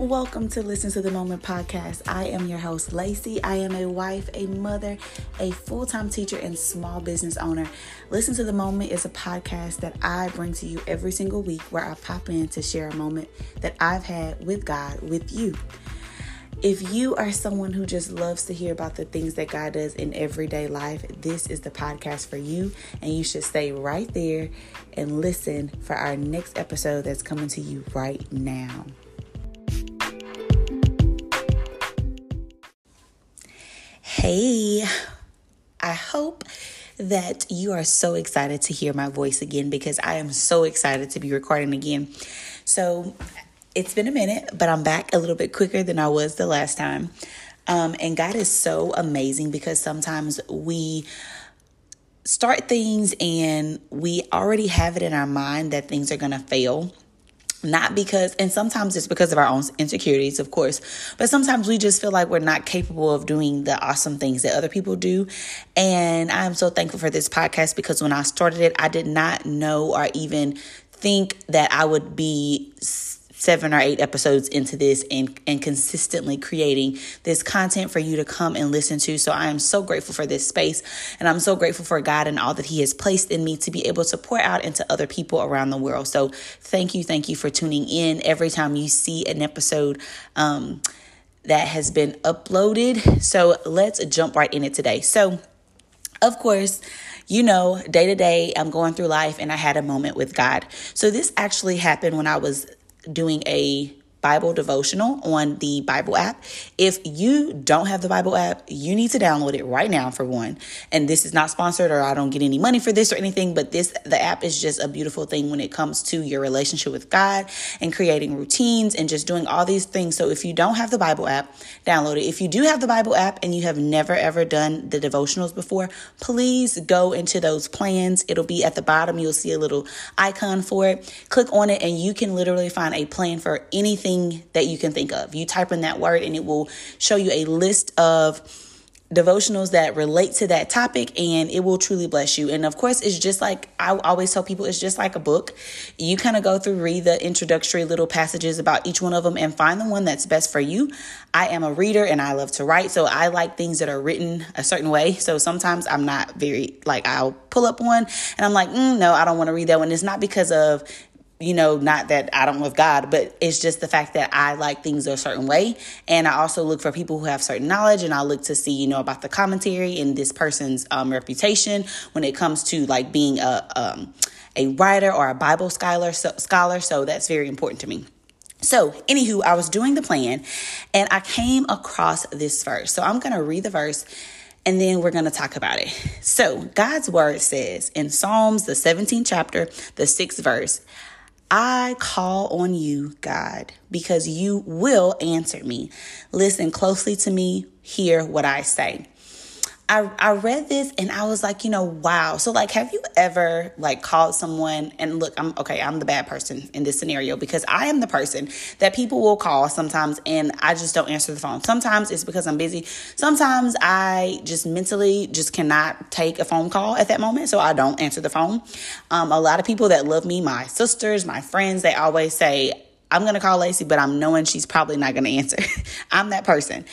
Welcome to Listen to the Moment podcast. I am your host, Lacey. I am a wife, a mother, a full time teacher, and small business owner. Listen to the Moment is a podcast that I bring to you every single week where I pop in to share a moment that I've had with God with you. If you are someone who just loves to hear about the things that God does in everyday life, this is the podcast for you. And you should stay right there and listen for our next episode that's coming to you right now. Hey, I hope that you are so excited to hear my voice again because I am so excited to be recording again. So, it's been a minute, but I'm back a little bit quicker than I was the last time. Um, and God is so amazing because sometimes we start things and we already have it in our mind that things are going to fail not because and sometimes it's because of our own insecurities of course but sometimes we just feel like we're not capable of doing the awesome things that other people do. And i'm so thankful for this podcast because when i started it i did not know or even think that i would be seven or eight episodes into this and, and consistently creating this content for you to come and listen to. So I am so grateful for this space and I'm so grateful for God and all that He has placed in me to be able to pour out into other people around the world. So thank you, thank you for tuning in every time you see an episode. Um, that has been uploaded. So let's jump right in it today. So, of course, you know, day to day, I'm going through life and I had a moment with God. So, this actually happened when I was doing a Bible devotional on the Bible app. If you don't have the Bible app, you need to download it right now for one. And this is not sponsored or I don't get any money for this or anything, but this the app is just a beautiful thing when it comes to your relationship with God and creating routines and just doing all these things. So if you don't have the Bible app, download it. If you do have the Bible app and you have never ever done the devotionals before, please go into those plans. It'll be at the bottom. You'll see a little icon for it. Click on it and you can literally find a plan for anything anything that you can think of. You type in that word and it will show you a list of devotionals that relate to that topic and it will truly bless you. And of course, it's just like I always tell people, it's just like a book. You kind of go through, read the introductory little passages about each one of them and find the one that's best for you. I am a reader and I love to write, so I like things that are written a certain way. So sometimes I'm not very like I'll pull up one and I'm like, mm, no, I don't want to read that one. It's not because of you know, not that I don't love God, but it's just the fact that I like things a certain way. And I also look for people who have certain knowledge and I look to see, you know, about the commentary and this person's um, reputation when it comes to like being a, um, a writer or a Bible scholar. So, scholar. So that's very important to me. So, anywho, I was doing the plan and I came across this verse. So I'm going to read the verse and then we're going to talk about it. So, God's word says in Psalms, the 17th chapter, the 6th verse, I call on you, God, because you will answer me. Listen closely to me, hear what I say. I, I read this and I was like, you know, wow. So like, have you ever like called someone and look, I'm okay. I'm the bad person in this scenario because I am the person that people will call sometimes and I just don't answer the phone. Sometimes it's because I'm busy. Sometimes I just mentally just cannot take a phone call at that moment. So I don't answer the phone. Um, a lot of people that love me, my sisters, my friends, they always say, I'm going to call Lacey, but I'm knowing she's probably not going to answer. I'm that person.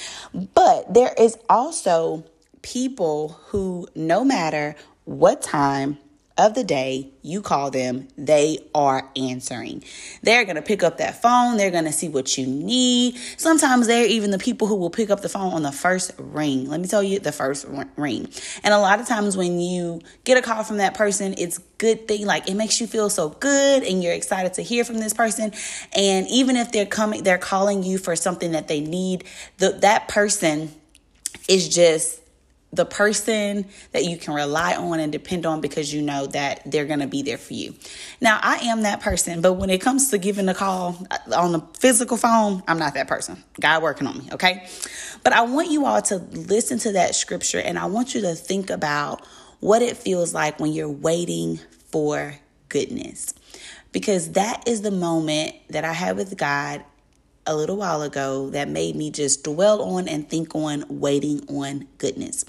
But there is also people who, no matter what time of the day you call them, they are answering. They're going to pick up that phone. They're going to see what you need. Sometimes they're even the people who will pick up the phone on the first ring. Let me tell you the first ring. And a lot of times when you get a call from that person, it's good thing. Like it makes you feel so good and you're excited to hear from this person. And even if they're coming, they're calling you for something that they need, the, that person is just the person that you can rely on and depend on because you know that they're going to be there for you. Now, I am that person, but when it comes to giving a call uh, on the physical phone, I'm not that person. God working on me, okay? But I want you all to listen to that scripture and I want you to think about what it feels like when you're waiting for goodness. Because that is the moment that I had with God a little while ago that made me just dwell on and think on waiting on goodness.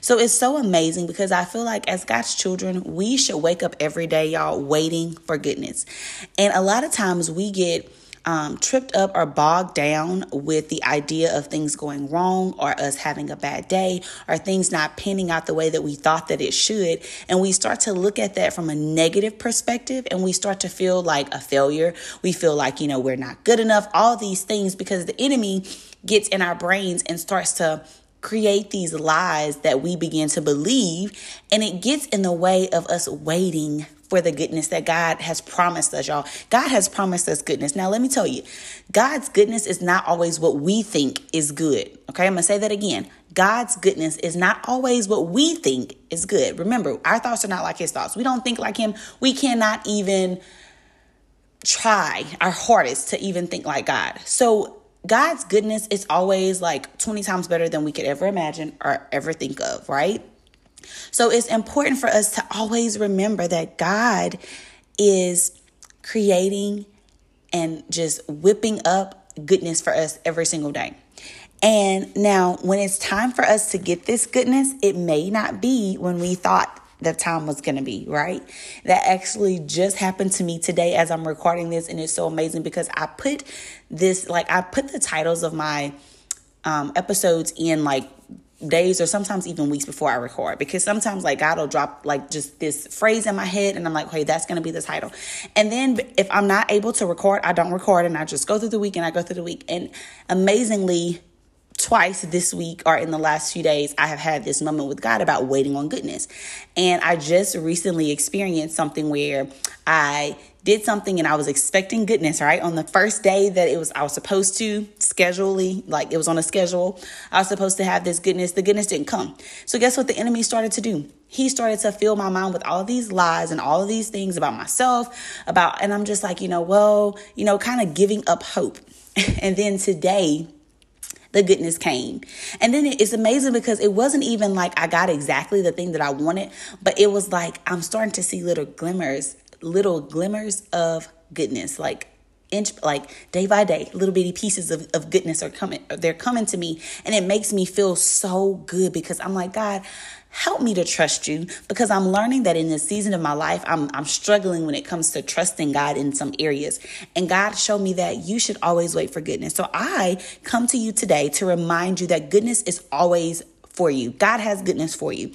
So it's so amazing because I feel like as God's children, we should wake up every day, y'all, waiting for goodness. And a lot of times we get um, tripped up or bogged down with the idea of things going wrong or us having a bad day or things not panning out the way that we thought that it should. And we start to look at that from a negative perspective and we start to feel like a failure. We feel like, you know, we're not good enough, all these things because the enemy gets in our brains and starts to create these lies that we begin to believe and it gets in the way of us waiting for the goodness that God has promised us, y'all. God has promised us goodness. Now, let me tell you, God's goodness is not always what we think is good. Okay, I'm gonna say that again. God's goodness is not always what we think is good. Remember, our thoughts are not like his thoughts. We don't think like him. We cannot even try our hardest to even think like God. So, God's goodness is always like 20 times better than we could ever imagine or ever think of, right? So it's important for us to always remember that God is creating and just whipping up goodness for us every single day. And now, when it's time for us to get this goodness, it may not be when we thought the time was going to be, right? That actually just happened to me today as I'm recording this. And it's so amazing because I put this, like, I put the titles of my um, episodes in like days or sometimes even weeks before I record because sometimes like God will drop like just this phrase in my head and I'm like, hey, that's gonna be the title. And then if I'm not able to record, I don't record and I just go through the week and I go through the week. And amazingly, twice this week or in the last few days, I have had this moment with God about waiting on goodness. And I just recently experienced something where I did something and I was expecting goodness, right? On the first day that it was, I was supposed to schedulely, like it was on a schedule. I was supposed to have this goodness. The goodness didn't come. So guess what the enemy started to do? He started to fill my mind with all these lies and all of these things about myself, about, and I'm just like, you know, well, you know, kind of giving up hope. and then today, the goodness came. And then it's amazing because it wasn't even like I got exactly the thing that I wanted, but it was like I'm starting to see little glimmers little glimmers of goodness, like inch like day by day little bitty pieces of, of goodness are coming they're coming to me and it makes me feel so good because i'm like god help me to trust you because i'm learning that in this season of my life i'm, I'm struggling when it comes to trusting god in some areas. And god showed me that you should always wait for goodness. So i come to you today to remind you that goodness is always for you. God has goodness for you.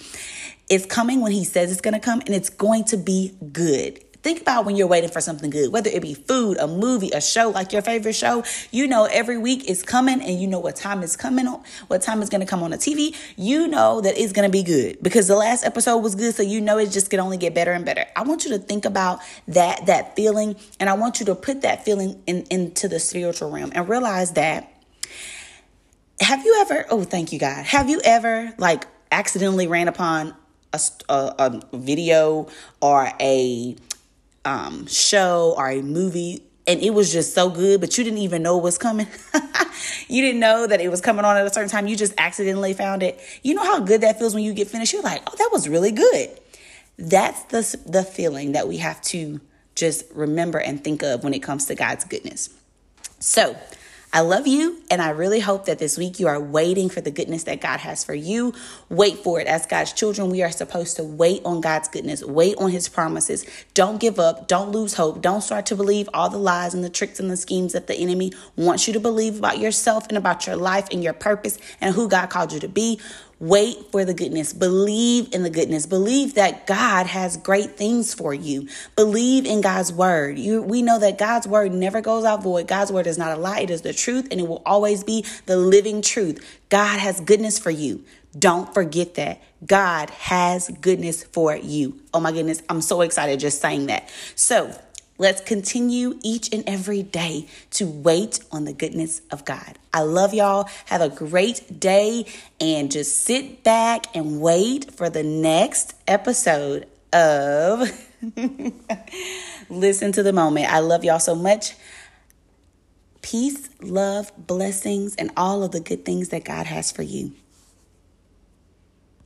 It's coming when he says it's going to come and it's going to be good Think about when you're waiting for something good, whether it be food, a movie, a show like your favorite show. You know, every week is coming and you know what time is coming what time is going to come on the TV. You know that it's going to be good because the last episode was good. So you know it just can only get better and better. I want you to think about that, that feeling. And I want you to put that feeling in, into the spiritual realm and realize that have you ever, oh, thank you, God. Have you ever like accidentally ran upon a, a, a video or a um, show or a movie and it was just so good, but you didn't even know it was coming. you didn't know that it was coming on at a certain time. You just accidentally found it. You know how good that feels when you get finished. You're like, oh, that was really good. That's the the feeling that we have to just remember and think of when it comes to God's goodness. So I love you, and I really hope that this week you are waiting for the goodness that God has for you. Wait for it. As God's children, we are supposed to wait on God's goodness, wait on His promises. Don't give up, don't lose hope, don't start to believe all the lies and the tricks and the schemes that the enemy wants you to believe about yourself and about your life and your purpose and who God called you to be. Wait for the goodness. Believe in the goodness. Believe that God has great things for you. Believe in God's word. You, we know that God's word never goes out void. God's word is not a lie. It is the truth and it will always be the living truth. God has goodness for you. Don't forget that. God has goodness for you. Oh my goodness. I'm so excited just saying that. So, Let's continue each and every day to wait on the goodness of God. I love y'all. Have a great day and just sit back and wait for the next episode of Listen to the Moment. I love y'all so much. Peace, love, blessings, and all of the good things that God has for you.